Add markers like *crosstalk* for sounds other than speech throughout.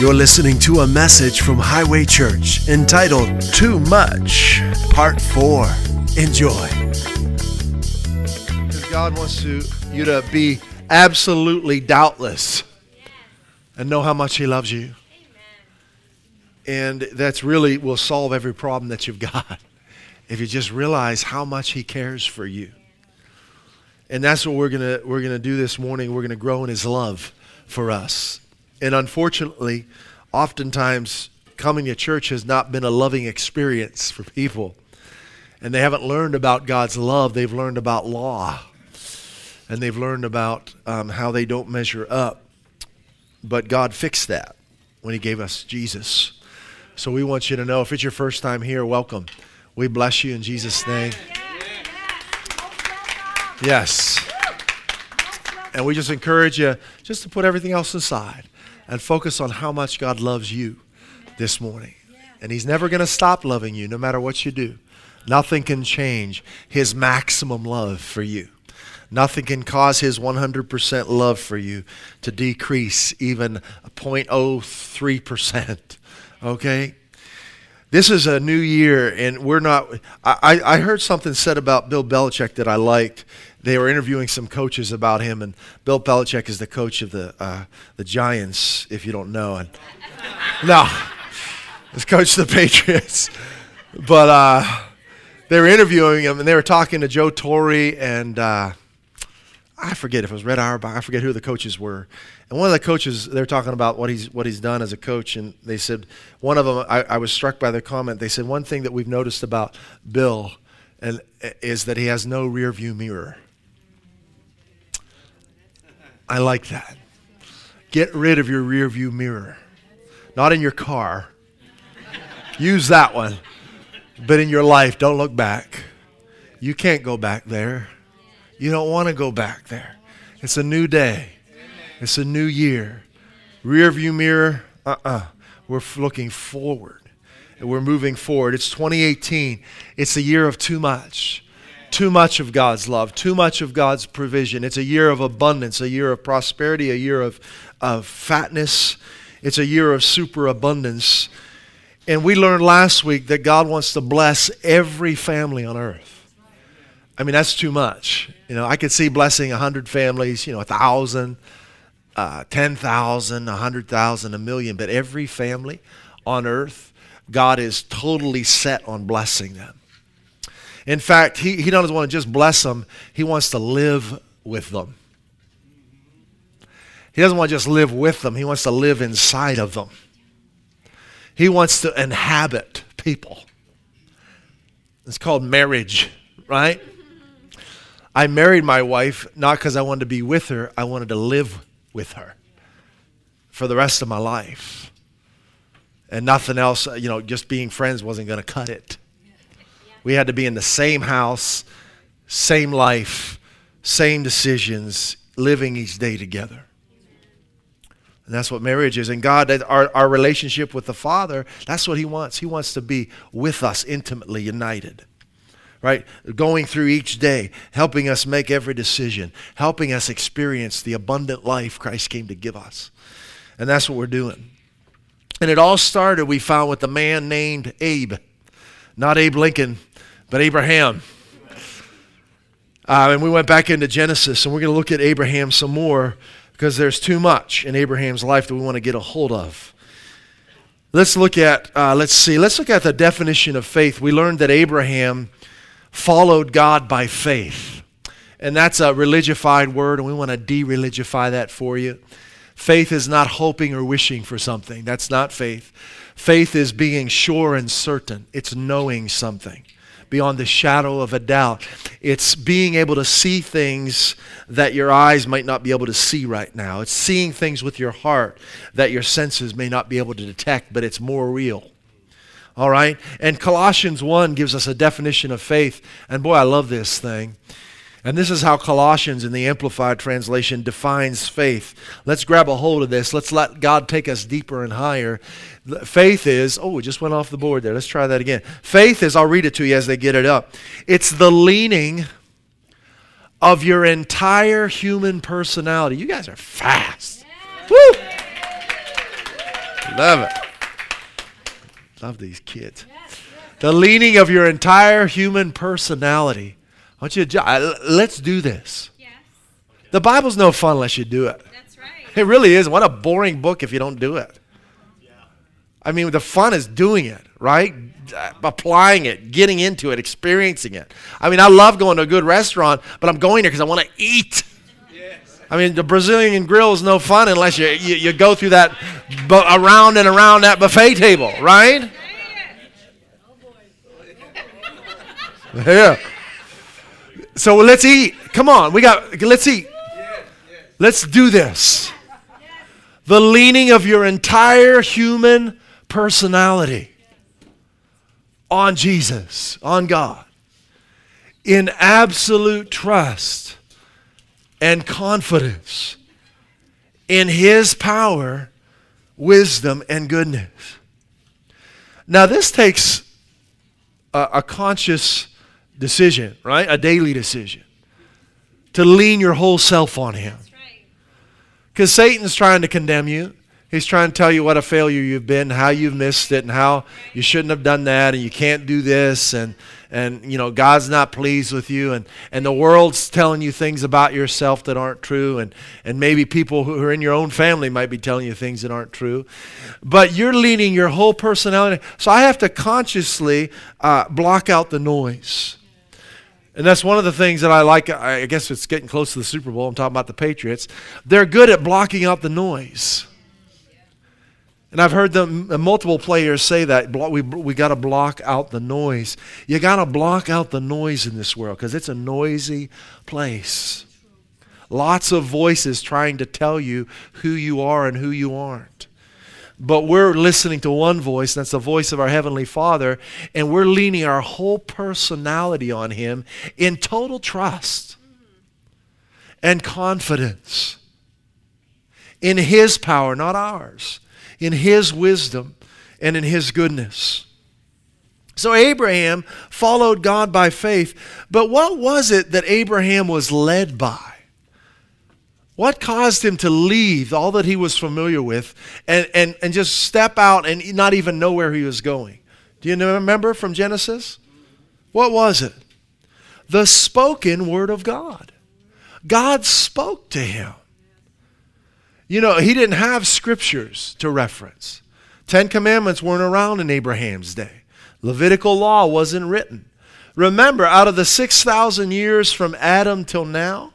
You're listening to a message from Highway Church entitled Too Much, Part 4. Enjoy. Because God wants to, you to be absolutely doubtless and know how much He loves you. And that's really will solve every problem that you've got *laughs* if you just realize how much He cares for you. And that's what we're gonna we're gonna do this morning. We're gonna grow in His love for us. And unfortunately, oftentimes coming to church has not been a loving experience for people. And they haven't learned about God's love, they've learned about law. And they've learned about um, how they don't measure up. But God fixed that when He gave us Jesus. So we want you to know if it's your first time here, welcome. We bless you in Jesus' name. Yes. And we just encourage you just to put everything else aside and focus on how much God loves you this morning. And He's never going to stop loving you no matter what you do. Nothing can change His maximum love for you. Nothing can cause His 100% love for you to decrease even 0.03%. Okay? This is a new year, and we're not. I, I heard something said about Bill Belichick that I liked they were interviewing some coaches about him, and Bill Belichick is the coach of the uh, the Giants, if you don't know. And no, he's coach of the Patriots. But uh, they were interviewing him, and they were talking to Joe Torre and uh, I forget if it was Red Auerbach. I forget who the coaches were. And one of the coaches, they're talking about what he's what he's done as a coach, and they said one of them. I, I was struck by their comment. They said one thing that we've noticed about Bill, and is that he has no rear view mirror. I like that. Get rid of your rear view mirror. Not in your car. Use that one. But in your life, don't look back. You can't go back there. You don't want to go back there. It's a new day. It's a new year. Rear view mirror, uh uh-uh. uh. we are looking forward. We're moving forward. It's 2018. It's a year of too much too much of God's love, too much of God's provision. It's a year of abundance, a year of prosperity, a year of, of fatness. It's a year of superabundance. And we learned last week that God wants to bless every family on earth. I mean, that's too much. You know, I could see blessing 100 families, you know, 1,000, uh, 10,000, 100,000, a million, but every family on earth, God is totally set on blessing them. In fact, he, he doesn't want to just bless them, he wants to live with them. He doesn't want to just live with them, he wants to live inside of them. He wants to inhabit people. It's called marriage, right? I married my wife not because I wanted to be with her, I wanted to live with her for the rest of my life. And nothing else, you know, just being friends wasn't going to cut it. We had to be in the same house, same life, same decisions, living each day together. And that's what marriage is. And God, our, our relationship with the Father, that's what He wants. He wants to be with us intimately united. Right? Going through each day, helping us make every decision, helping us experience the abundant life Christ came to give us. And that's what we're doing. And it all started, we found, with a man named Abe. Not Abe Lincoln, but Abraham. Uh, and we went back into Genesis, and we're going to look at Abraham some more because there's too much in Abraham's life that we want to get a hold of. Let's look at, uh, let's see, let's look at the definition of faith. We learned that Abraham followed God by faith. And that's a religified word, and we want to de religify that for you. Faith is not hoping or wishing for something. That's not faith. Faith is being sure and certain, it's knowing something beyond the shadow of a doubt. It's being able to see things that your eyes might not be able to see right now. It's seeing things with your heart that your senses may not be able to detect, but it's more real. All right? And Colossians 1 gives us a definition of faith. And boy, I love this thing. And this is how Colossians in the Amplified Translation defines faith. Let's grab a hold of this. Let's let God take us deeper and higher. Faith is, oh, it just went off the board there. Let's try that again. Faith is, I'll read it to you as they get it up. It's the leaning of your entire human personality. You guys are fast. Woo! Love it. Love these kids. The leaning of your entire human personality. I want you to uh, let's do this. Yes. The Bible's no fun unless you do it. That's right. It really is. What a boring book if you don't do it. Yeah. I mean, the fun is doing it, right? Uh, applying it, getting into it, experiencing it. I mean, I love going to a good restaurant, but I'm going there because I want to eat. Yes. I mean, the Brazilian grill is no fun unless you, you, you go through that bu- around and around that buffet table, right? Yeah. So let's eat. Come on, we got. Let's eat. Let's do this. The leaning of your entire human personality on Jesus, on God, in absolute trust and confidence in His power, wisdom, and goodness. Now, this takes a, a conscious decision, right? A daily decision to lean your whole self on Him. Because Satan's trying to condemn you. He's trying to tell you what a failure you've been, how you've missed it, and how you shouldn't have done that, and you can't do this, and and you know God's not pleased with you, and and the world's telling you things about yourself that aren't true, and and maybe people who are in your own family might be telling you things that aren't true, but you're leaning your whole personality. So I have to consciously uh, block out the noise. And that's one of the things that I like. I guess it's getting close to the Super Bowl. I'm talking about the Patriots. They're good at blocking out the noise. And I've heard them, multiple players say that we, we got to block out the noise. You got to block out the noise in this world because it's a noisy place. Lots of voices trying to tell you who you are and who you aren't. But we're listening to one voice, and that's the voice of our Heavenly Father, and we're leaning our whole personality on Him in total trust and confidence in His power, not ours in His wisdom and in His goodness. So Abraham followed God by faith, but what was it that Abraham was led by? What caused him to leave all that he was familiar with and, and, and just step out and not even know where he was going? Do you remember from Genesis? What was it? The spoken word of God. God spoke to him. You know, he didn't have scriptures to reference. Ten Commandments weren't around in Abraham's day. Levitical law wasn't written. Remember, out of the 6,000 years from Adam till now,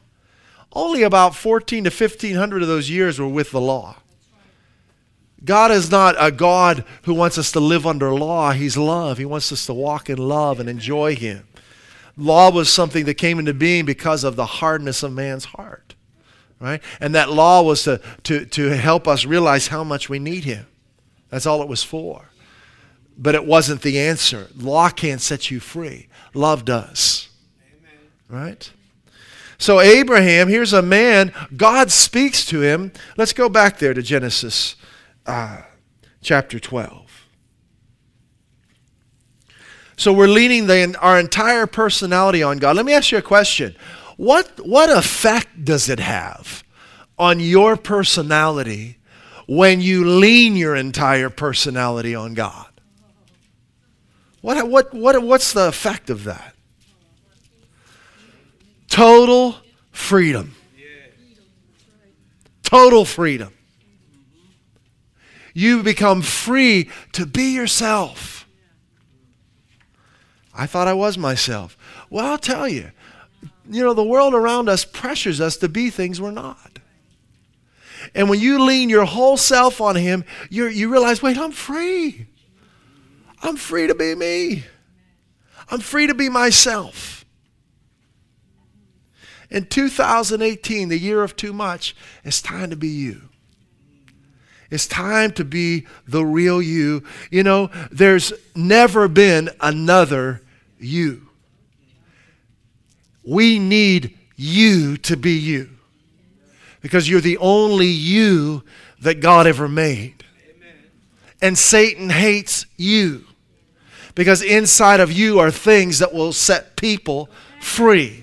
only about 14 to 1,500 of those years were with the law. God is not a God who wants us to live under law. He's love. He wants us to walk in love and enjoy Him. Law was something that came into being because of the hardness of man's heart right? And that law was to, to, to help us realize how much we need Him. That's all it was for. But it wasn't the answer. Law can't set you free, love does. Amen. Right? So, Abraham, here's a man, God speaks to him. Let's go back there to Genesis uh, chapter 12. So, we're leaning the, our entire personality on God. Let me ask you a question what, what effect does it have on your personality when you lean your entire personality on God? What, what, what, what's the effect of that? Total freedom. Total freedom. You become free to be yourself. I thought I was myself. Well, I'll tell you, you know, the world around us pressures us to be things we're not. And when you lean your whole self on Him, you you realize, wait, I'm free. I'm free to be me. I'm free to be myself. In 2018, the year of too much, it's time to be you. It's time to be the real you. You know, there's never been another you. We need you to be you because you're the only you that God ever made. And Satan hates you because inside of you are things that will set people free.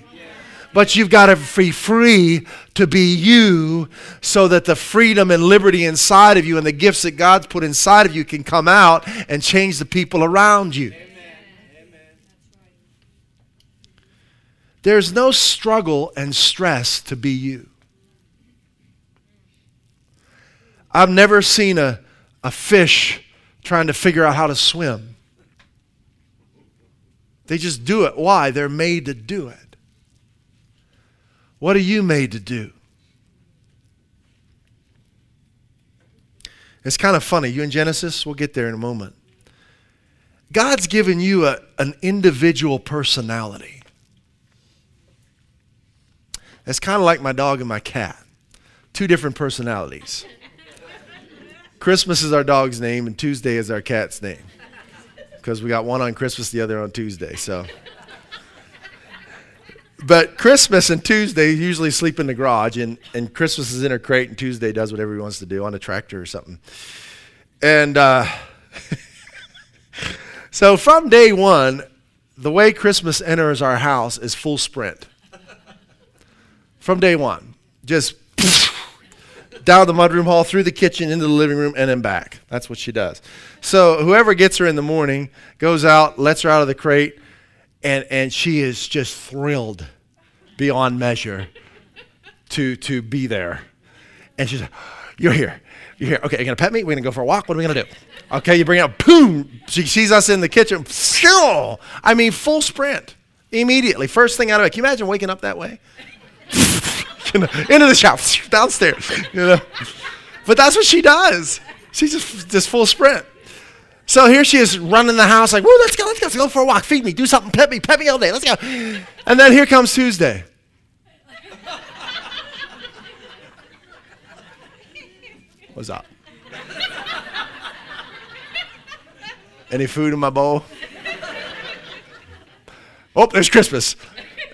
But you've got to be free to be you so that the freedom and liberty inside of you and the gifts that God's put inside of you can come out and change the people around you. There's no struggle and stress to be you. I've never seen a, a fish trying to figure out how to swim. They just do it. Why? They're made to do it. What are you made to do? It's kind of funny. You in Genesis? We'll get there in a moment. God's given you a, an individual personality. It's kind of like my dog and my cat two different personalities. Christmas is our dog's name, and Tuesday is our cat's name. Because we got one on Christmas, the other on Tuesday. So, but Christmas and Tuesday usually sleep in the garage, and, and Christmas is in her crate, and Tuesday does whatever he wants to do on a tractor or something. And uh, *laughs* so from day one, the way Christmas enters our house is full sprint. From day one, just *laughs* down the mudroom hall, through the kitchen, into the living room, and then back. That's what she does. So whoever gets her in the morning goes out, lets her out of the crate, and, and she is just thrilled beyond measure to, to be there. And she's like, You're here. You're here. Okay, you're going to pet me? We're going to go for a walk? What are we going to do? Okay, you bring it up. Boom! She sees us in the kitchen. I mean, full sprint immediately. First thing out of it. Can you imagine waking up that way? *laughs* you know, into the shop, *laughs* downstairs. You know, but that's what she does. She's just just full sprint. So here she is running the house like, "Woo, let's go, let's go, let's go for a walk. Feed me, do something, pet me, pet me all day. Let's go." And then here comes Tuesday. What's up? Any food in my bowl? Oh, there's Christmas.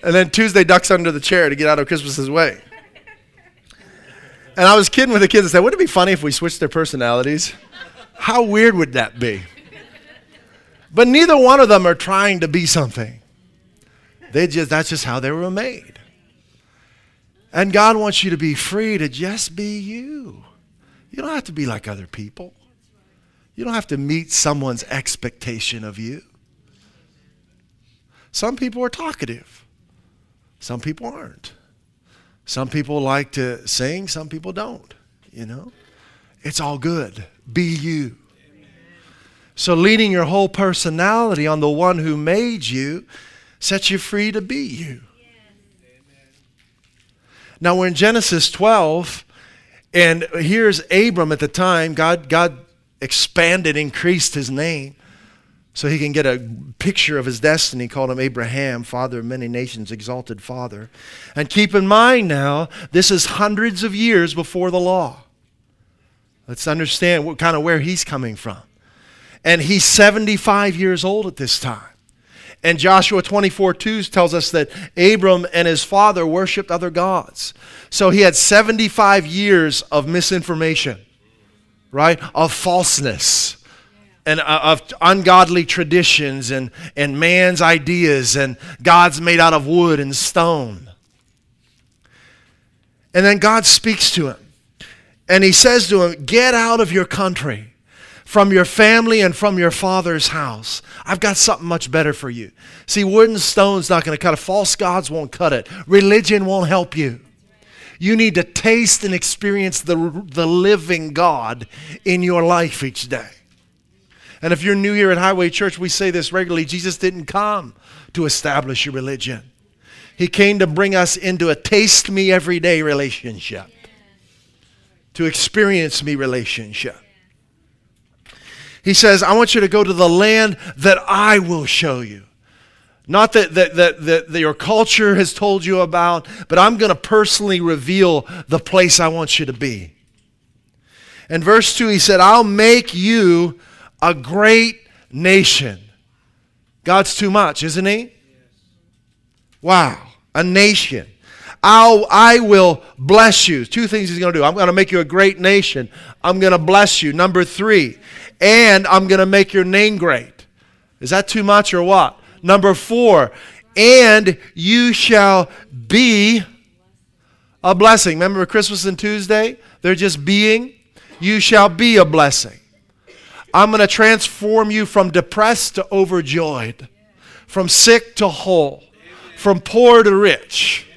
And then Tuesday ducks under the chair to get out of Christmas's way. And I was kidding with the kids and said, wouldn't it be funny if we switched their personalities? How weird would that be? But neither one of them are trying to be something. They just that's just how they were made. And God wants you to be free to just be you. You don't have to be like other people. You don't have to meet someone's expectation of you. Some people are talkative. Some people aren't. Some people like to sing, some people don't, you know. It's all good. Be you. So, leading your whole personality on the one who made you sets you free to be you. Now, we're in Genesis 12, and here's Abram at the time. God, God expanded, increased his name so he can get a picture of his destiny. Called him Abraham, father of many nations, exalted father. And keep in mind now, this is hundreds of years before the law. Let's understand what kind of where he's coming from. And he's 75 years old at this time. And Joshua 24 2 tells us that Abram and his father worshiped other gods. So he had 75 years of misinformation, right? Of falseness and uh, of ungodly traditions and, and man's ideas and gods made out of wood and stone. And then God speaks to him. And he says to him, Get out of your country, from your family, and from your father's house. I've got something much better for you. See, wood and stone's not going to cut it, false gods won't cut it, religion won't help you. You need to taste and experience the, the living God in your life each day. And if you're new here at Highway Church, we say this regularly Jesus didn't come to establish a religion, He came to bring us into a taste me every day relationship, to experience me relationship. He says, I want you to go to the land that I will show you. Not that, that, that, that, that your culture has told you about, but I'm going to personally reveal the place I want you to be. In verse 2, he said, I'll make you a great nation. God's too much, isn't he? Wow, a nation. I'll, I will bless you. Two things he's going to do. I'm going to make you a great nation. I'm going to bless you. Number three, and I'm going to make your name great. Is that too much or what? Number four, and you shall be a blessing. Remember Christmas and Tuesday? They're just being. You shall be a blessing. I'm going to transform you from depressed to overjoyed, from sick to whole, from poor to rich,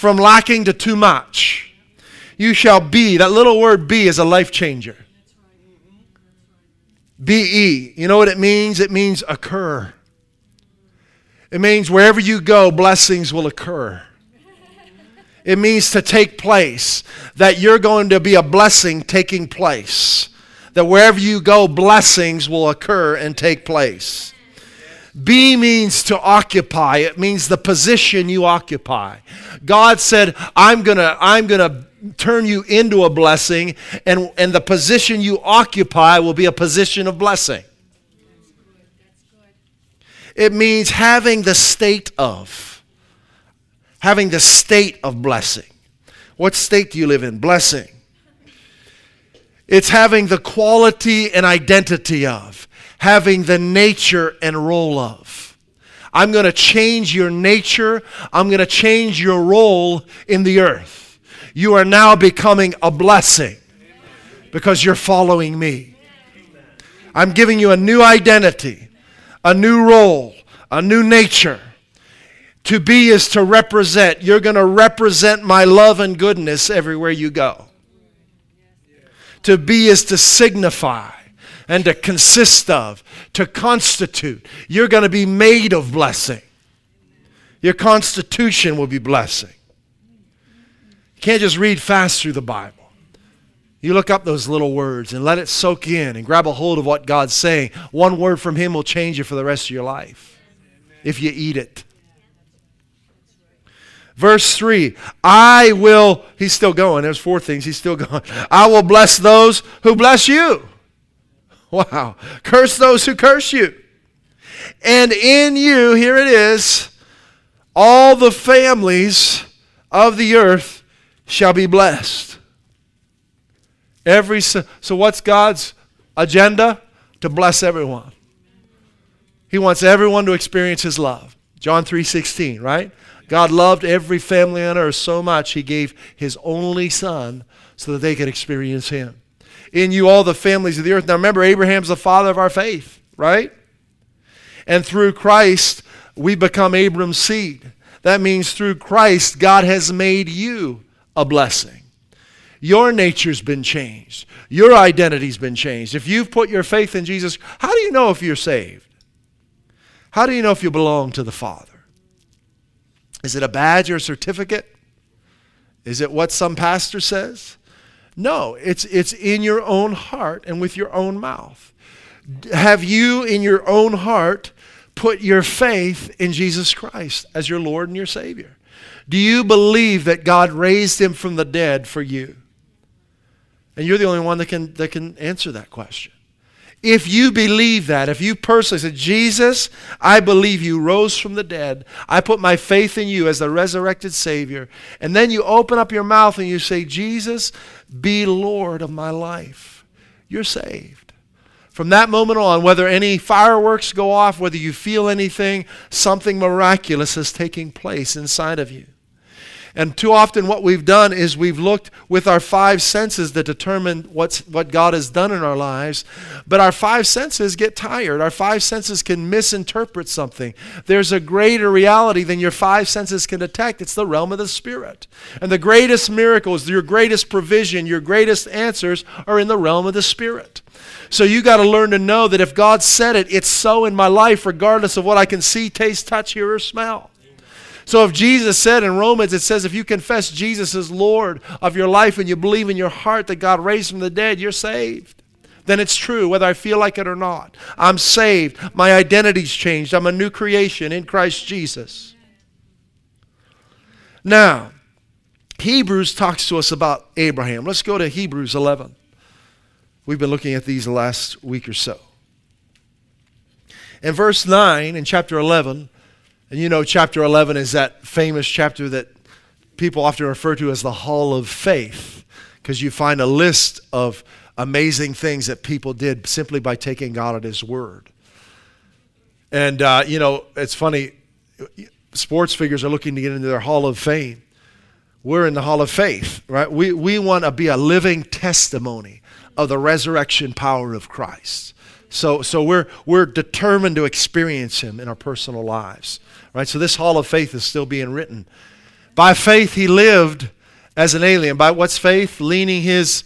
from lacking to too much. You shall be. That little word be is a life changer. B E. You know what it means? It means occur. It means wherever you go, blessings will occur. It means to take place, that you're going to be a blessing taking place. That wherever you go, blessings will occur and take place. Be means to occupy. It means the position you occupy. God said, I'm going to I'm going to turn you into a blessing and and the position you occupy will be a position of blessing. It means having the state of having the state of blessing. What state do you live in? Blessing. It's having the quality and identity of, having the nature and role of. I'm going to change your nature. I'm going to change your role in the earth. You are now becoming a blessing because you're following me. I'm giving you a new identity, a new role, a new nature. To be is to represent. You're going to represent my love and goodness everywhere you go. To be is to signify and to consist of, to constitute. You're going to be made of blessing. Your constitution will be blessing. You can't just read fast through the Bible. You look up those little words and let it soak in and grab a hold of what God's saying. One word from Him will change you for the rest of your life if you eat it. Verse 3 I will, he's still going. There's four things. He's still going. I will bless those who bless you. *laughs* Wow. Curse those who curse you. And in you, here it is, all the families of the earth shall be blessed. Every so, so what's God's agenda? To bless everyone. He wants everyone to experience his love. John 3:16, right? God loved every family on earth so much, he gave his only son so that they could experience him. In you, all the families of the earth. Now remember, Abraham's the father of our faith, right? And through Christ, we become Abram's seed. That means through Christ, God has made you a blessing. Your nature's been changed. Your identity's been changed. If you've put your faith in Jesus, how do you know if you're saved? How do you know if you belong to the Father? Is it a badge or a certificate? Is it what some pastor says? No, it's, it's in your own heart and with your own mouth. Have you in your own heart put your faith in Jesus Christ as your Lord and your Savior? Do you believe that God raised him from the dead for you? And you're the only one that can, that can answer that question. If you believe that, if you personally said, Jesus, I believe you rose from the dead, I put my faith in you as the resurrected Savior, and then you open up your mouth and you say, Jesus, be Lord of my life, you're saved. From that moment on, whether any fireworks go off, whether you feel anything, something miraculous is taking place inside of you. And too often, what we've done is we've looked with our five senses to determine what's, what God has done in our lives. But our five senses get tired. Our five senses can misinterpret something. There's a greater reality than your five senses can detect. It's the realm of the Spirit. And the greatest miracles, your greatest provision, your greatest answers are in the realm of the Spirit. So you got to learn to know that if God said it, it's so in my life, regardless of what I can see, taste, touch, hear, or smell. So if Jesus said in Romans, it says, if you confess Jesus as Lord of your life and you believe in your heart that God raised from the dead, you're saved. Then it's true, whether I feel like it or not. I'm saved. My identity's changed. I'm a new creation in Christ Jesus. Now, Hebrews talks to us about Abraham. Let's go to Hebrews 11. We've been looking at these the last week or so. In verse 9, in chapter 11, and you know, chapter 11 is that famous chapter that people often refer to as the Hall of Faith, because you find a list of amazing things that people did simply by taking God at His word. And, uh, you know, it's funny, sports figures are looking to get into their Hall of Fame. We're in the Hall of Faith, right? We, we want to be a living testimony of the resurrection power of Christ. So, so we're, we're determined to experience him in our personal lives, right? So this Hall of Faith is still being written. By faith, he lived as an alien. By what's faith? Leaning his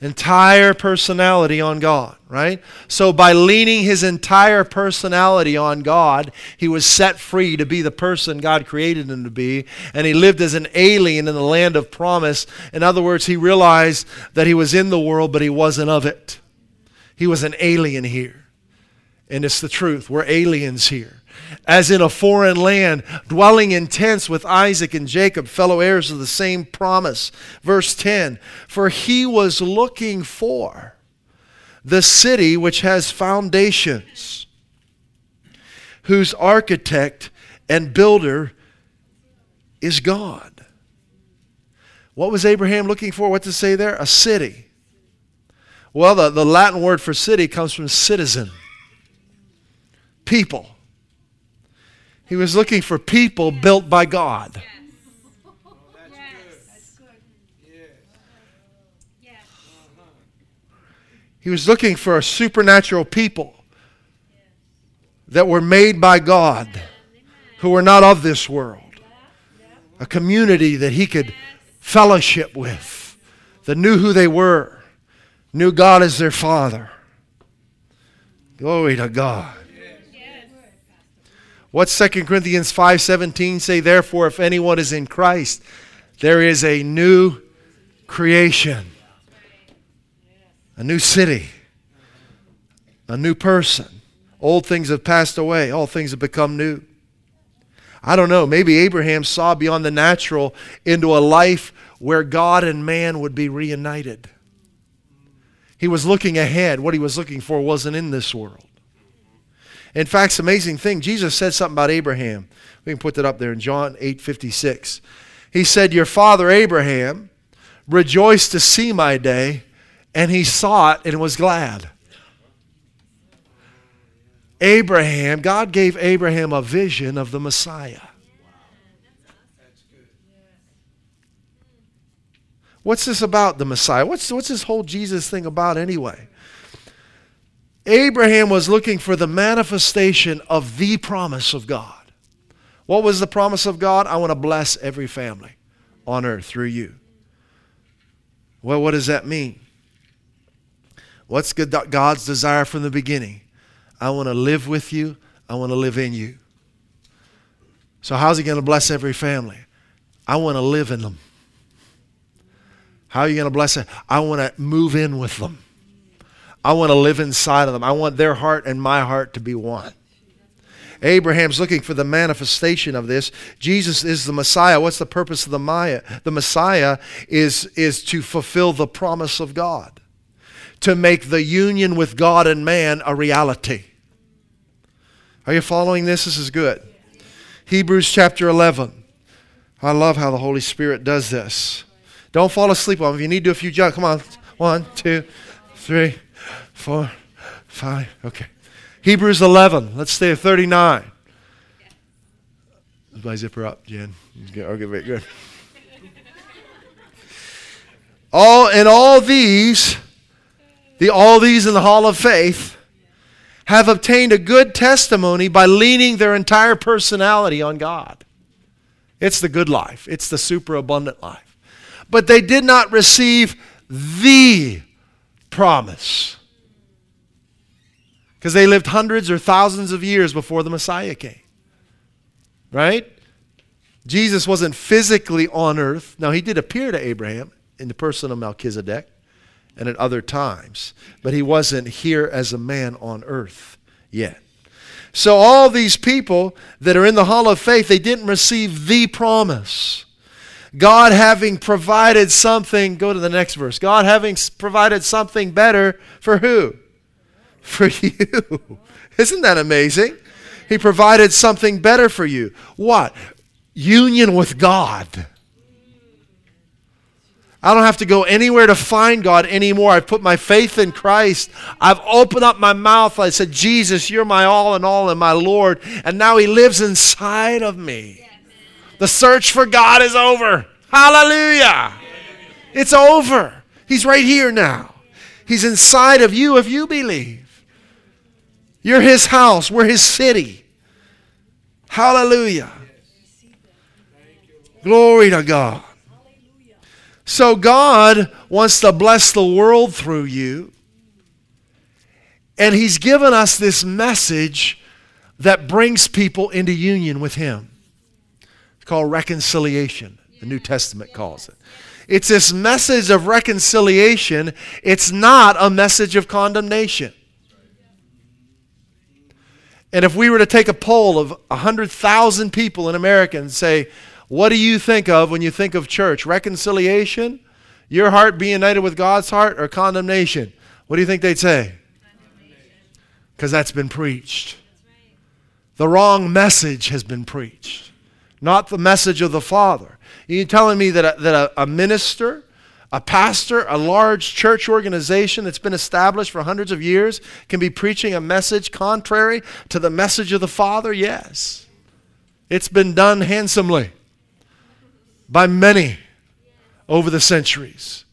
entire personality on God, right? So by leaning his entire personality on God, he was set free to be the person God created him to be, and he lived as an alien in the land of promise. In other words, he realized that he was in the world, but he wasn't of it. He was an alien here. And it's the truth. We're aliens here as in a foreign land, dwelling in tents with Isaac and Jacob, fellow heirs of the same promise. Verse 10 For he was looking for the city which has foundations, whose architect and builder is God. What was Abraham looking for? What to say there? A city. Well, the, the Latin word for city comes from citizen, people. He was looking for people built by God. He was looking for a supernatural people that were made by God, who were not of this world. A community that he could fellowship with, that knew who they were, knew God as their Father. Glory to God. What's 2 Corinthians 5:17 say therefore if anyone is in Christ there is a new creation. A new city. A new person. Old things have passed away, all things have become new. I don't know, maybe Abraham saw beyond the natural into a life where God and man would be reunited. He was looking ahead. What he was looking for wasn't in this world. In fact, it's an amazing thing. Jesus said something about Abraham. We can put that up there in John 8 56. He said, Your father Abraham rejoiced to see my day, and he saw it and was glad. Abraham, God gave Abraham a vision of the Messiah. What's this about the Messiah? What's, what's this whole Jesus thing about anyway? Abraham was looking for the manifestation of the promise of God. What was the promise of God? I want to bless every family on earth through you. Well, what does that mean? What's God's desire from the beginning? I want to live with you, I want to live in you. So, how's He going to bless every family? I want to live in them. How are you going to bless it? I want to move in with them. I want to live inside of them. I want their heart and my heart to be one. Abraham's looking for the manifestation of this. Jesus is the Messiah. What's the purpose of the Messiah? The Messiah is, is to fulfill the promise of God, to make the union with God and man a reality. Are you following this? This is good. Hebrews chapter 11. I love how the Holy Spirit does this. Don't fall asleep on If you need to do a few jumps, come on. One, two, three four, five. Okay. Hebrews 11. Let's stay at 39. Let's my zipper up, Jen. Okay, very good. all and all these, the all these in the hall of faith, have obtained a good testimony by leaning their entire personality on God. It's the good life. It's the superabundant life. But they did not receive the promise because they lived hundreds or thousands of years before the Messiah came. Right? Jesus wasn't physically on earth. Now, he did appear to Abraham in the person of Melchizedek and at other times, but he wasn't here as a man on earth yet. So, all these people that are in the hall of faith, they didn't receive the promise. God having provided something, go to the next verse. God having provided something better for who? For *laughs* you. Isn't that amazing? He provided something better for you. What? Union with God. I don't have to go anywhere to find God anymore. I've put my faith in Christ. I've opened up my mouth. I said, Jesus, you're my all in all and my Lord. And now He lives inside of me. The search for God is over. Hallelujah. It's over. He's right here now. He's inside of you if you believe. You're His house, we're His city. Hallelujah. Glory to God. So God wants to bless the world through you. And He's given us this message that brings people into union with Him. It's called reconciliation, the New Testament calls it. It's this message of reconciliation, it's not a message of condemnation. And if we were to take a poll of 100,000 people in America and say, what do you think of when you think of church? Reconciliation? Your heart being united with God's heart or condemnation? What do you think they'd say? Because that's been preached. The wrong message has been preached, not the message of the Father. Are you telling me that a, that a, a minister, a pastor, a large church organization that's been established for hundreds of years can be preaching a message contrary to the message of the Father? Yes. It's been done handsomely by many over the centuries.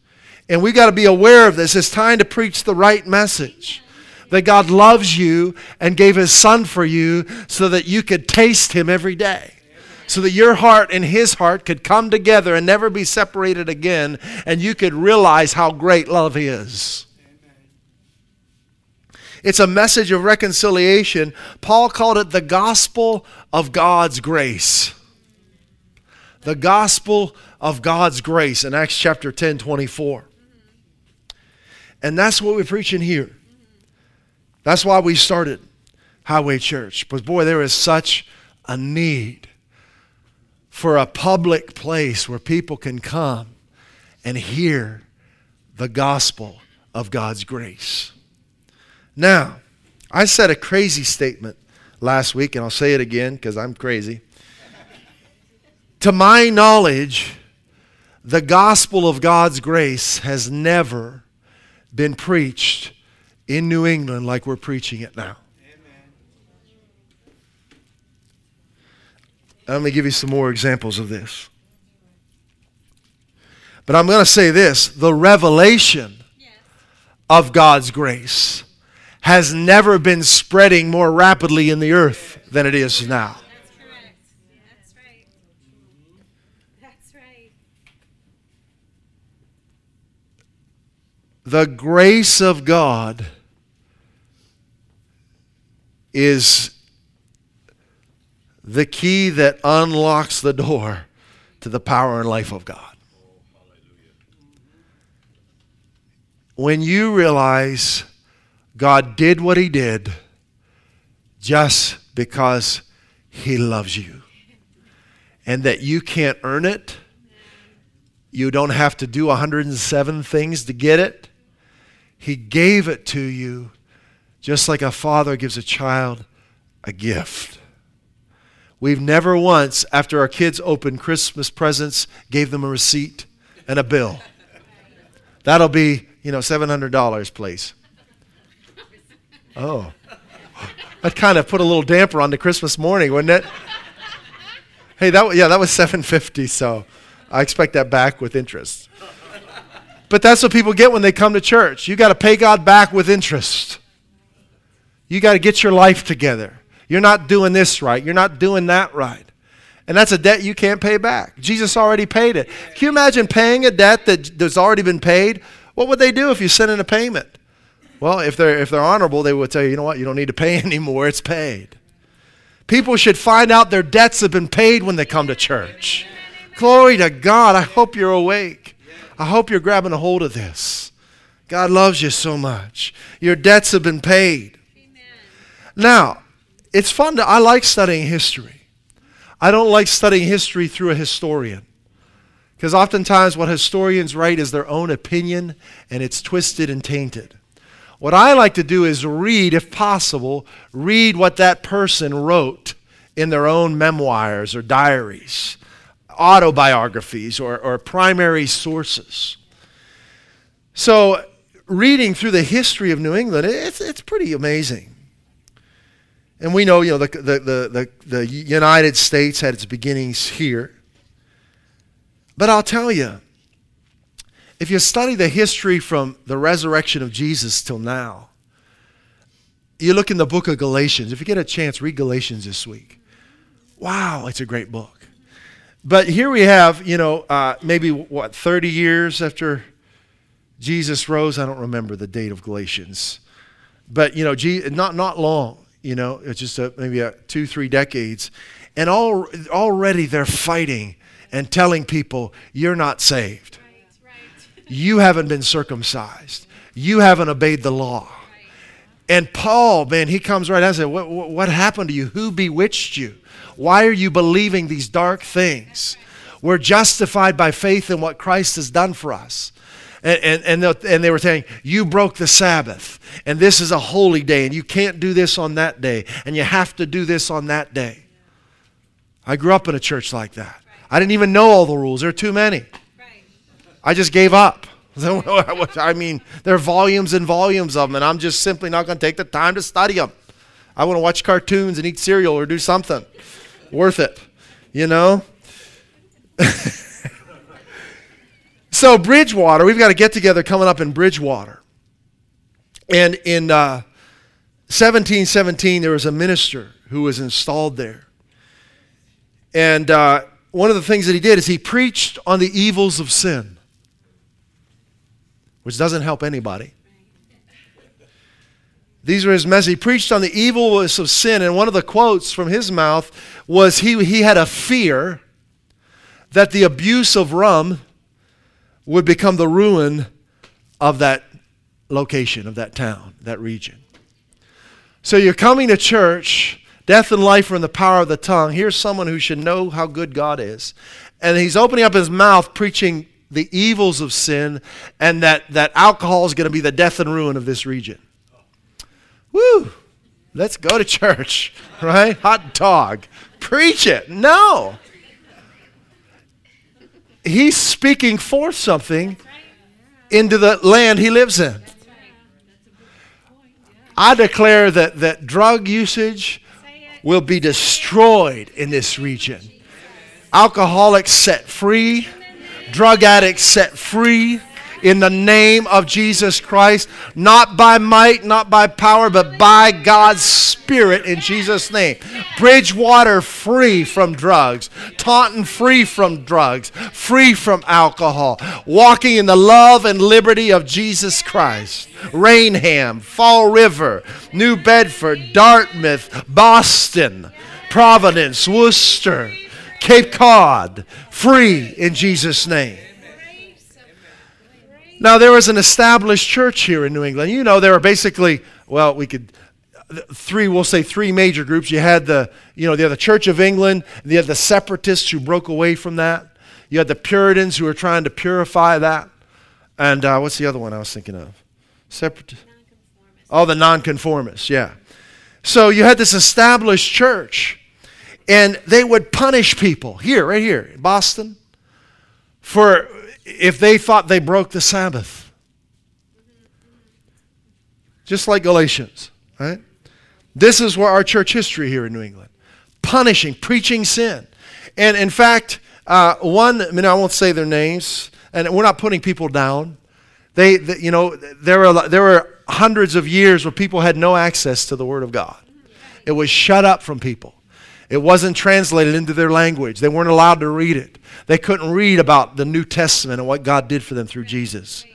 And we got to be aware of this. It's time to preach the right message. That God loves you and gave his son for you so that you could taste him every day. So that your heart and his heart could come together and never be separated again, and you could realize how great love is. It's a message of reconciliation. Paul called it the gospel of God's grace the gospel of God's grace in Acts chapter 10 24. And that's what we're preaching here. That's why we started Highway Church. But boy, there is such a need for a public place where people can come and hear the gospel of God's grace. Now, I said a crazy statement last week, and I'll say it again because I'm crazy to my knowledge, the gospel of God's grace has never been preached in New England like we're preaching it now. Let me give you some more examples of this. But I'm going to say this the revelation of God's grace has never been spreading more rapidly in the earth than it is now. The grace of God is the key that unlocks the door to the power and life of God. When you realize God did what He did just because He loves you, and that you can't earn it, you don't have to do 107 things to get it. He gave it to you just like a father gives a child a gift. We've never once, after our kids opened Christmas presents, gave them a receipt and a bill. That'll be, you know, $700, please. Oh. That kind of put a little damper on the Christmas morning, wouldn't it? Hey, that yeah, that was 750, so I expect that back with interest. But that's what people get when they come to church. You got to pay God back with interest. You got to get your life together. You're not doing this right. You're not doing that right. And that's a debt you can't pay back. Jesus already paid it. Can you imagine paying a debt that, that's already been paid? What would they do if you sent in a payment? Well, if they're, if they're honorable, they would tell you, you know what, you don't need to pay *laughs* anymore. It's paid. People should find out their debts have been paid when they come to church. Glory to God. I hope you're awake. I hope you're grabbing a hold of this. God loves you so much. Your debts have been paid. Amen. Now, it's fun to, I like studying history. I don't like studying history through a historian. Because oftentimes what historians write is their own opinion and it's twisted and tainted. What I like to do is read, if possible, read what that person wrote in their own memoirs or diaries autobiographies or, or primary sources. So, reading through the history of New England, it's, it's pretty amazing. And we know, you know, the, the, the, the, United States had its beginnings here. But I'll tell you, if you study the history from the resurrection of Jesus till now, you look in the book of Galatians. If you get a chance, read Galatians this week. Wow, it's a great book. But here we have, you know, uh, maybe what, 30 years after Jesus rose? I don't remember the date of Galatians. But, you know, not, not long, you know, it's just a, maybe a two, three decades. And all, already they're fighting and telling people, you're not saved. You haven't been circumcised. You haven't obeyed the law. And Paul, man, he comes right out and says, what, what, what happened to you? Who bewitched you? Why are you believing these dark things? We're justified by faith in what Christ has done for us. And, and, and, and they were saying, You broke the Sabbath, and this is a holy day, and you can't do this on that day, and you have to do this on that day. I grew up in a church like that. I didn't even know all the rules, there are too many. I just gave up. *laughs* I mean, there are volumes and volumes of them, and I'm just simply not going to take the time to study them. I want to watch cartoons and eat cereal or do something worth it, you know? *laughs* so, Bridgewater, we've got a get together coming up in Bridgewater. And in uh, 1717, there was a minister who was installed there. And uh, one of the things that he did is he preached on the evils of sin which doesn't help anybody. These were his message. He preached on the evilness of sin, and one of the quotes from his mouth was he, he had a fear that the abuse of rum would become the ruin of that location, of that town, that region. So you're coming to church, death and life are in the power of the tongue. Here's someone who should know how good God is. And he's opening up his mouth preaching the evils of sin and that, that alcohol is going to be the death and ruin of this region. Woo! Let's go to church, *laughs* right? Hot dog. Preach it. No. He's speaking forth something into the land he lives in. I declare that, that drug usage will be destroyed in this region. Alcoholics set free drug addicts set free in the name of Jesus Christ, not by might, not by power, but by God's Spirit in Jesus' name. Bridgewater free from drugs, Taunton free from drugs, free from alcohol, walking in the love and liberty of Jesus Christ. Raynham, Fall River, New Bedford, Dartmouth, Boston, Providence, Worcester. Cape Cod, free in Jesus' name. Now, there was an established church here in New England. You know, there were basically, well, we could, three, we'll say three major groups. You had the, you know, you had the Church of England, and you had the separatists who broke away from that. You had the Puritans who were trying to purify that. And uh, what's the other one I was thinking of? Separate. Oh, the nonconformists, yeah. So you had this established church and they would punish people here, right here in Boston, for if they thought they broke the Sabbath. Just like Galatians, right? This is where our church history here in New England punishing, preaching sin. And in fact, uh, one, I mean, I won't say their names, and we're not putting people down. They, they you know, there were, there were hundreds of years where people had no access to the Word of God. It was shut up from people. It wasn't translated into their language. They weren't allowed to read it. They couldn't read about the New Testament and what God did for them through Jesus.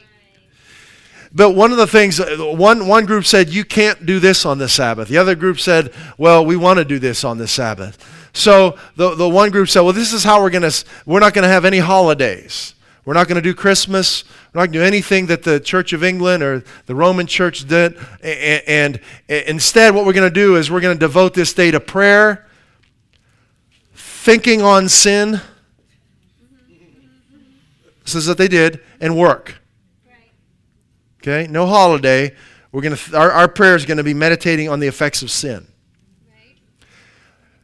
But one of the things, one, one group said, you can't do this on the Sabbath. The other group said, well, we want to do this on the Sabbath. So the, the one group said, well, this is how we're going to, we're not going to have any holidays. We're not going to do Christmas. We're not going to do anything that the Church of England or the Roman Church did. And, and, and instead, what we're going to do is we're going to devote this day to prayer thinking on sin. This is what they did, and work. Okay, no holiday. We're gonna our, our prayer is gonna be meditating on the effects of sin.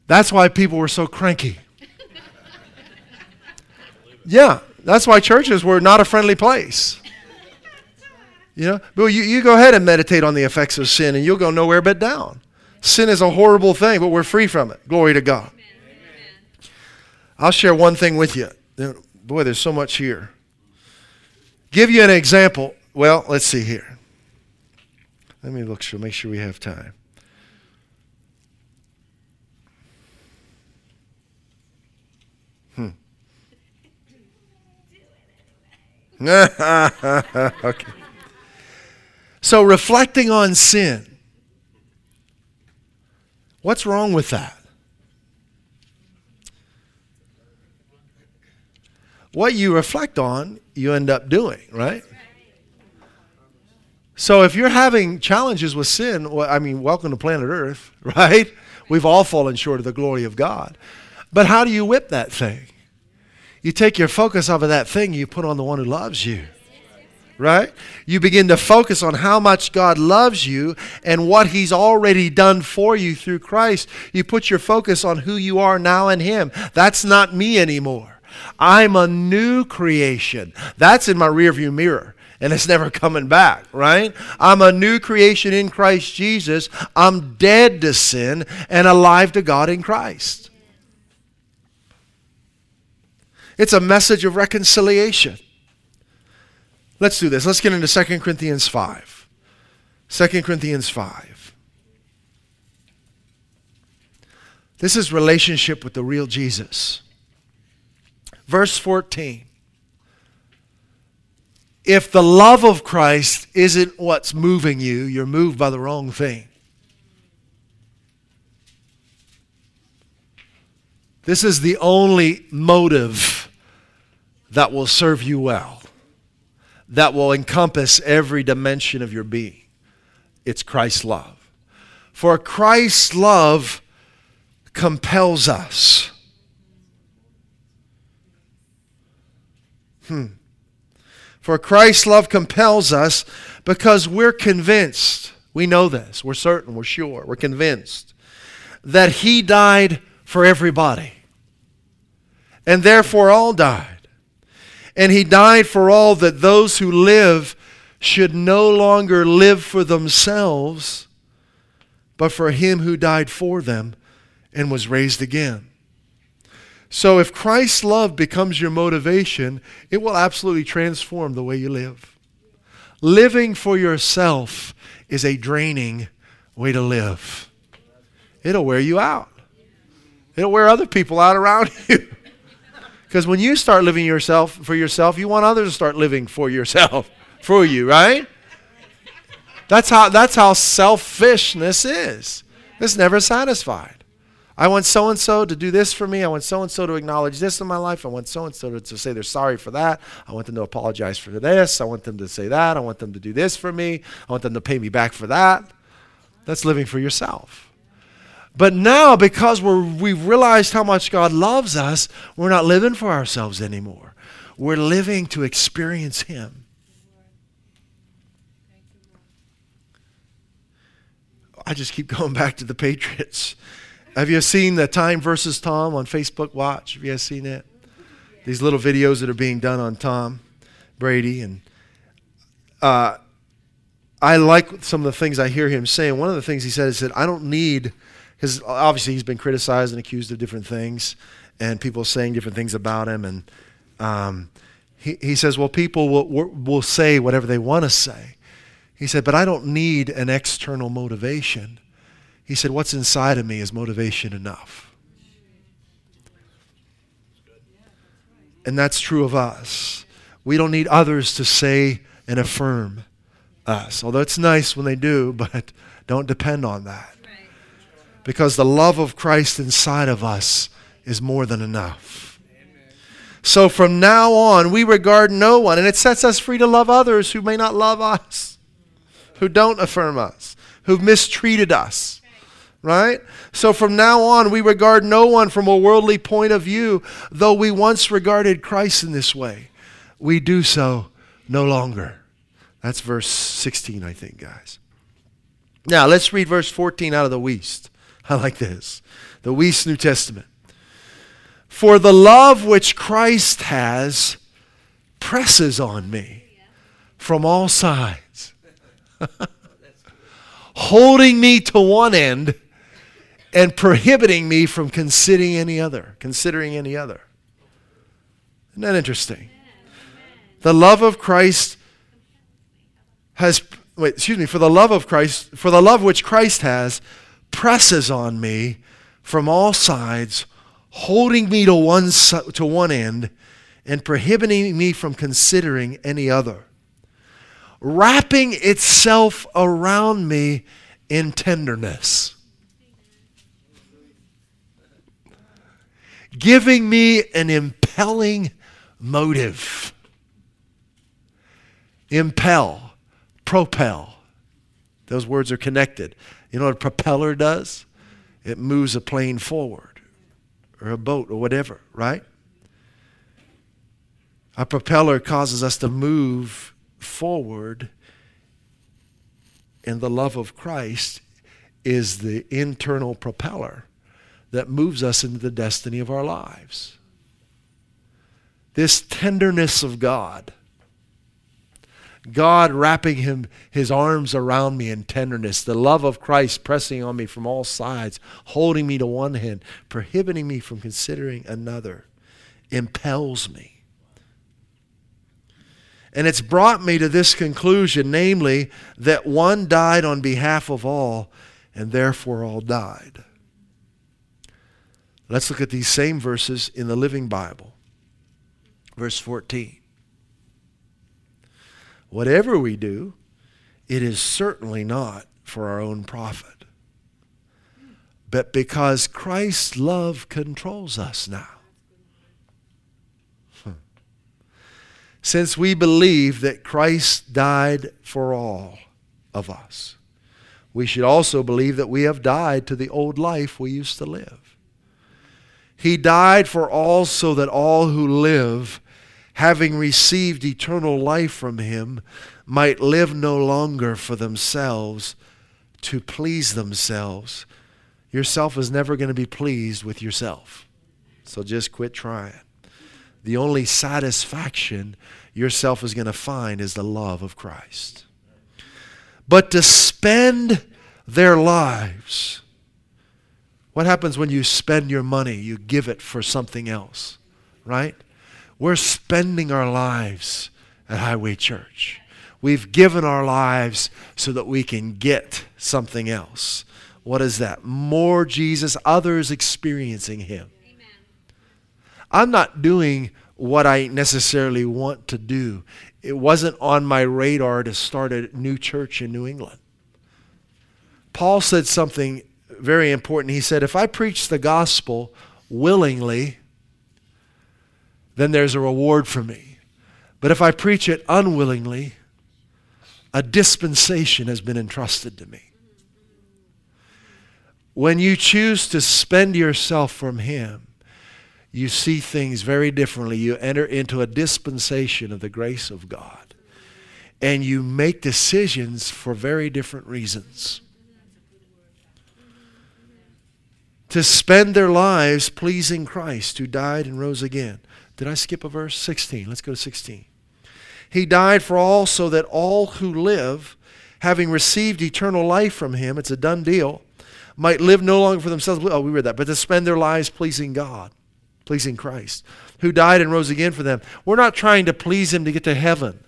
That's why people were so cranky. *laughs* Yeah, that's why churches were not a friendly place. You know, but you, you go ahead and meditate on the effects of sin and you'll go nowhere but down. Sin is a horrible thing, but we're free from it. Glory to God. I'll share one thing with you. Boy, there's so much here. Give you an example. Well, let's see here. Let me look sure, make sure we have time. Hmm. *laughs* okay. So, reflecting on sin. What's wrong with that? What you reflect on, you end up doing, right? So if you're having challenges with sin, well, I mean, welcome to planet Earth, *laughs* right? We've all fallen short of the glory of God. But how do you whip that thing? You take your focus off of that thing, you put on the one who loves you. Right? You begin to focus on how much God loves you and what He's already done for you through Christ. You put your focus on who you are now in Him. That's not me anymore. I'm a new creation. That's in my rearview mirror and it's *laughs* never coming back, right? I'm a new creation in Christ Jesus. I'm dead to sin and alive to God in Christ. It's a message of reconciliation. Let's do this. Let's get into 2 Corinthians 5. 2 Corinthians 5. This is relationship with the real Jesus. Verse 14 if the love of Christ isn't what's moving you, you're moved by the wrong thing. This is the only motive that will serve you well, that will encompass every dimension of your being. It's Christ's love. For Christ's love compels us. Hmm. For Christ's love compels us because we're convinced, we know this, we're certain, we're sure, we're convinced that He died for everybody. And therefore all died. And He died for all that those who live should no longer live for themselves, but for Him who died for them and was raised again. So if Christ's love becomes your motivation, it will absolutely transform the way you live. Living for yourself is a draining way to live. It'll wear you out. It'll wear other people out around *laughs* you. Because when you start living yourself for yourself, you want others to start living for yourself, *laughs* for you, right? That's how that's how selfishness is. It's never satisfied. I want so and so to do this for me. I want so and so to acknowledge this in my life. I want so and so to say they're sorry for that. I want them to apologize for this. I want them to say that. I want them to do this for me. I want them to pay me back for that. That's living for yourself. But now, because we're, we've realized how much God loves us, we're not living for ourselves anymore. We're living to experience Him. I just keep *laughs* going back to the Patriots. Have you seen the Time versus Tom on Facebook Watch? Have you seen that? These little videos that are being done on Tom Brady. And uh, I like some of the things I hear him saying. One of the things he said is that I don't need, because obviously he's been criticized and accused of different things, and people saying different things about him. And um, he, he says, well, people will, will say whatever they want to say. He said, but I don't need an external motivation. He said, What's inside of me is motivation enough. And that's true of us. We don't need others to say and affirm us. Although it's nice when they do, *laughs* but don't depend on that. Because the love of Christ inside of us is more than enough. So from now on, we regard no one, and it sets us free to love others who may not love us, who don't affirm us, who've mistreated us right? So from now on, we regard no one from a worldly point of view, though we once regarded Christ in this way. We do so no longer. That's verse 16, I think, guys. Now, let's read verse 14 out of the Wuest. *laughs* I like this. The Wuest New Testament. For the love which Christ has presses on me from all sides, *laughs* holding me to one end and prohibiting me from considering any other, considering any other. Isn't that interesting? The love of Christ has wait, excuse me, for the love of Christ, for the love which Christ has presses on me from all sides, holding me to one to one end and prohibiting me from considering any other. Wrapping itself around me in tenderness. Giving me an impelling motive. Impel, propel. Those words are connected. You know what a propeller does? It moves a plane forward or a boat or whatever, right? A propeller causes us to move forward, and the love of Christ is the internal propeller that moves us into the destiny of our lives. This tenderness of God, God wrapping him, his arms around me in tenderness, the love of Christ pressing on me from all sides, holding me to one hand, prohibiting me from considering another, impels me. And it's brought me to this conclusion, namely, that one died on behalf of all, and therefore all died. Let's look at these same verses in the Living Bible. Verse 14. Whatever we do, it is certainly not for our own profit, but because Christ's love controls us now. Hmm. Since we believe that Christ died for all of us, we should also believe that we have died to the old life we used to live. He died for all so that all who live having received eternal life from him, might live no longer for themselves to please themselves. Yourself is never going to be pleased with yourself. So just quit trying. The only satisfaction yourself is going to find is the love of Christ. But to spend their lives, what happens when you spend your money? You give it for something else, right? We're spending our lives at Highway Church. We've given our lives so that we can get something else. What is that? More Jesus, others experiencing Him. Amen. I'm not doing what I necessarily want to do. It wasn't on my radar to start a new church in New England. Paul said something very important. He said, If I preach the gospel willingly, then there's a reward for me. But if I preach it unwillingly, a dispensation has been entrusted to me. When you choose to spend yourself from Him, you see things very differently. You enter into a dispensation of the grace of God. And you make decisions for very different reasons. To spend their lives pleasing Christ who died and rose again. Did I skip a verse? 16. Let's go to 16. He died for all so that all who live, having received eternal life from him, it's a done deal, might live no longer for themselves. Oh, we read that, but to spend their lives pleasing God, pleasing Christ, who died and rose again for them. We're not trying to please him to get to heaven.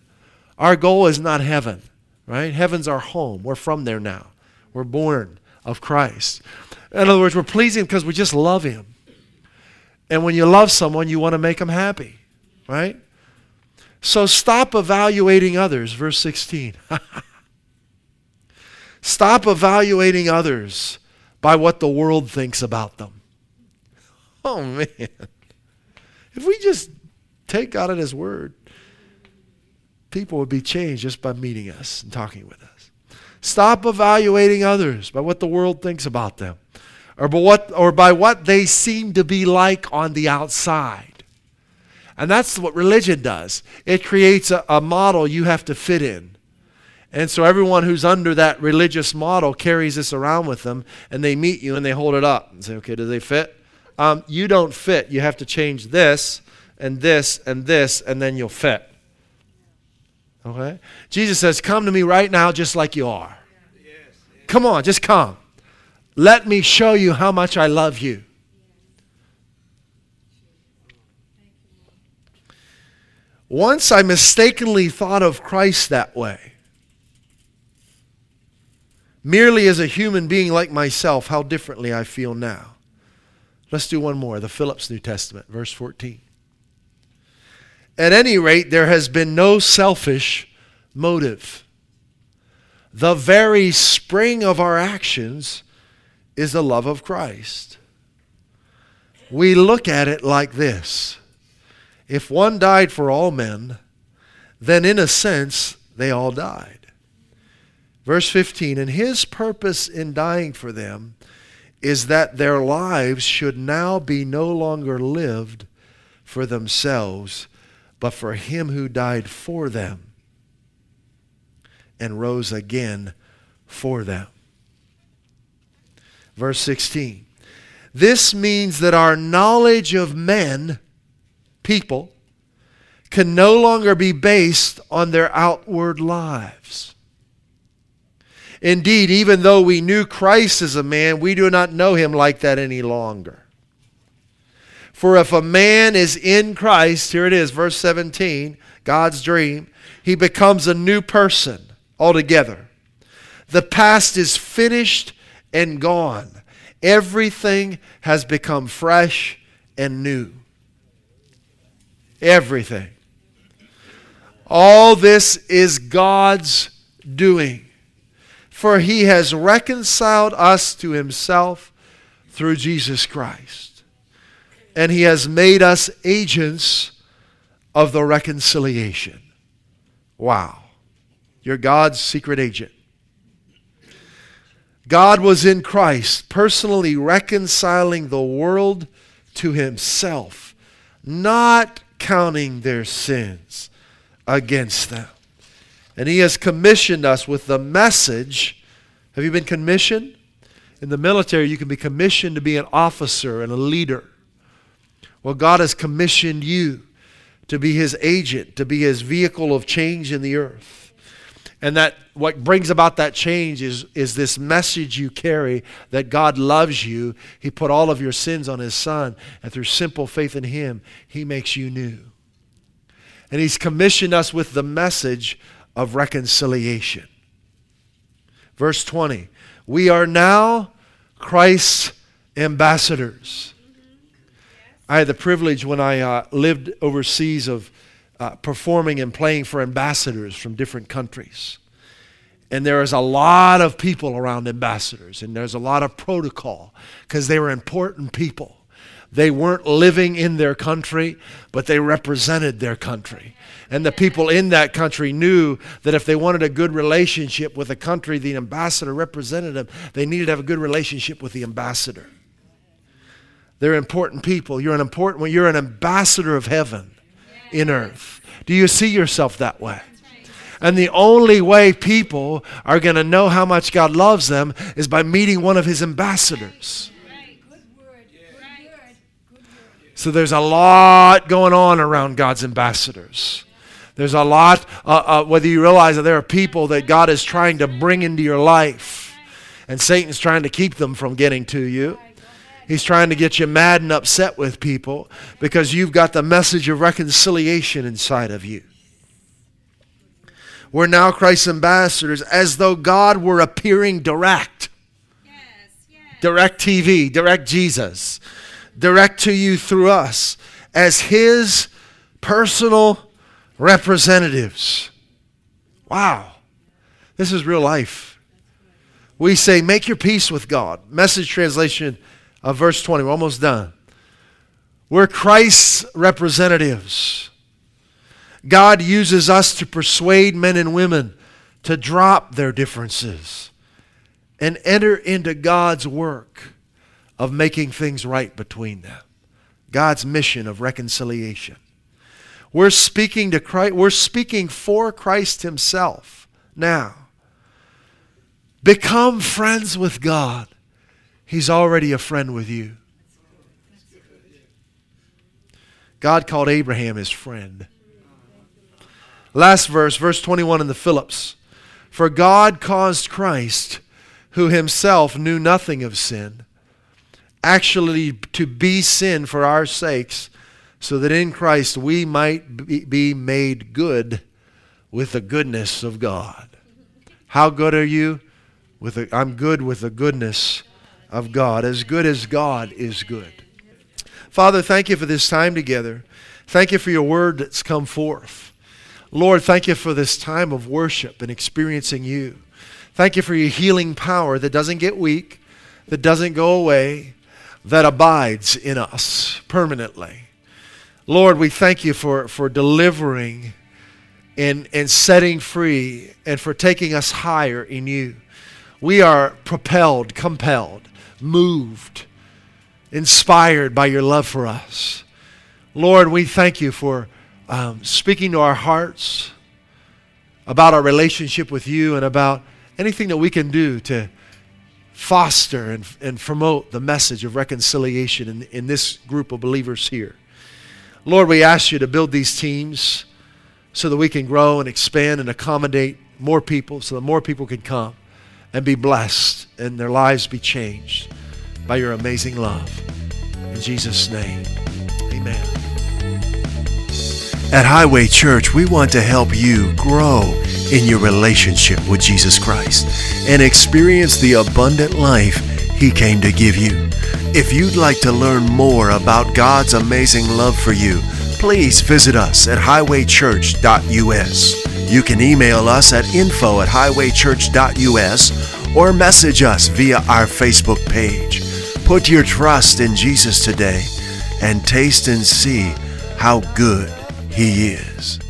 Our goal is not heaven, right? Heaven's our home. We're from there now. We're born of Christ. In other words, we're pleasing because we just love him. And when you love someone, you want to make them happy, right? So stop evaluating others. Verse 16. *laughs* stop evaluating others by what the world thinks about them. Oh, man. If we just take God at His word, people would be changed just by meeting us and talking with us. Stop evaluating others by what the world thinks about them or by what, or by what they seem to be like on the outside. And that's what religion does it creates a, a model you have to fit in. And so everyone who's under that religious model carries this around with them, and they meet you and they hold it up and say, okay, do they fit? um, you don't fit. You have to change this and this and this, and then you'll fit. Okay? Jesus says, Come to me right now just like you are. Come on, just come. Let me show you how much I love you. Once I mistakenly thought of Christ that way, merely as a human being like myself, how differently I feel now. Let's do one more the Phillips New Testament, verse 14. At any rate, there has been no selfish motive. The very spring of our actions is the love of Christ. We look at it like this if one died for all men, then in a sense they all died. Verse 15, and his purpose in dying for them is that their lives should now be no longer lived for themselves, but for him who died for them and rose again for them. Verse 16. This means that our knowledge of men people can no longer be based on their outward lives. Indeed, even though we knew Christ as a man, we do not know him like that any longer. For if a man is in Christ, here it is, verse 17, God's dream, he becomes a new person altogether. The past is finished and gone. Everything has become fresh and new. Everything. All this is God's doing. For he has reconciled us to himself through Jesus Christ. And he has made us agents of the reconciliation. Wow. You're God's secret agent. God was in Christ, personally reconciling the world to himself, not counting their sins against them. And He has commissioned us with the message. Have you been commissioned? In the military, you can be commissioned to be an officer and a leader. Well, God has commissioned you to be His agent, to be His vehicle of change in the earth. And that what brings about that change is, is this message you carry that God loves you. He put all of your sins on His Son, and through simple faith in Him, He makes you new. And He's commissioned us with the message of reconciliation. Verse 20 We are now Christ's ambassadors. I had the privilege when I uh, lived overseas of uh, performing and playing for ambassadors from different countries. And there is a lot of people around ambassadors, and there's a lot of protocol because they were important people. They weren't living in their country, but they represented their country. And the people in that country knew that if they wanted a good relationship with the country the ambassador represented them, they needed to have a good relationship with the ambassador. They're important people. You're an important you're an ambassador of heaven in earth. Do you see yourself that way? And the only way people are going to know how much God loves them is by meeting one of his ambassadors. So there's a lot going on around God's ambassadors. There's a lot, uh, uh, whether you realize that there are people that God is trying to bring into your life, and Satan's trying to keep them from getting to you. He's trying to get you mad and upset with people because you've got the message of reconciliation inside of you. We're now Christ's ambassadors as though God were appearing direct. Yes, yes. Direct TV, direct Jesus, direct to you through us as His personal representatives. Wow. This is real life. We say, make your peace with God. Message translation of verse 20. We're almost done. We're Christ's representatives. God uses us to persuade men and women to drop their differences and enter into God's work of making things right between them. God's mission of reconciliation. We're speaking to Christ, we're speaking for Christ himself. Now, become friends with God He's already a friend with you. God called Abraham his friend. Last verse, verse 21 in the Phillips. For God caused Christ, who himself knew nothing of sin, actually to be sin for our sakes, so that in Christ we might be made good with the goodness of God. How good are you? With the, I'm good with the goodness of God. As good as God is good. Father, thank you for this time together. Thank you for your word that's come forth. Lord, thank you for this time of worship and experiencing you. Thank you for your healing power that doesn't get weak, that doesn't go away, that abides in us permanently. Lord, we thank you for, for delivering and, and setting free and for taking us higher in you. We are propelled, compelled, moved, inspired by your love for us. Lord, we thank you for um, speaking to our hearts about our relationship with you and about anything that we can do to foster and, and promote the message of reconciliation in, in this group of believers here. Lord, we ask you to build these teams so that we can grow and expand and accommodate more people so that more people can come and be blessed and their lives be changed by your amazing love. In Jesus' name, amen. At Highway Church, we want to help you grow in your relationship with Jesus Christ and experience the abundant life He came to give you. If you'd like to learn more about God's amazing love for you, please visit us at highwaychurch.us. You can email us at info at highwaychurch.us or message us via our Facebook page. Put your trust in Jesus today and taste and see how good He is.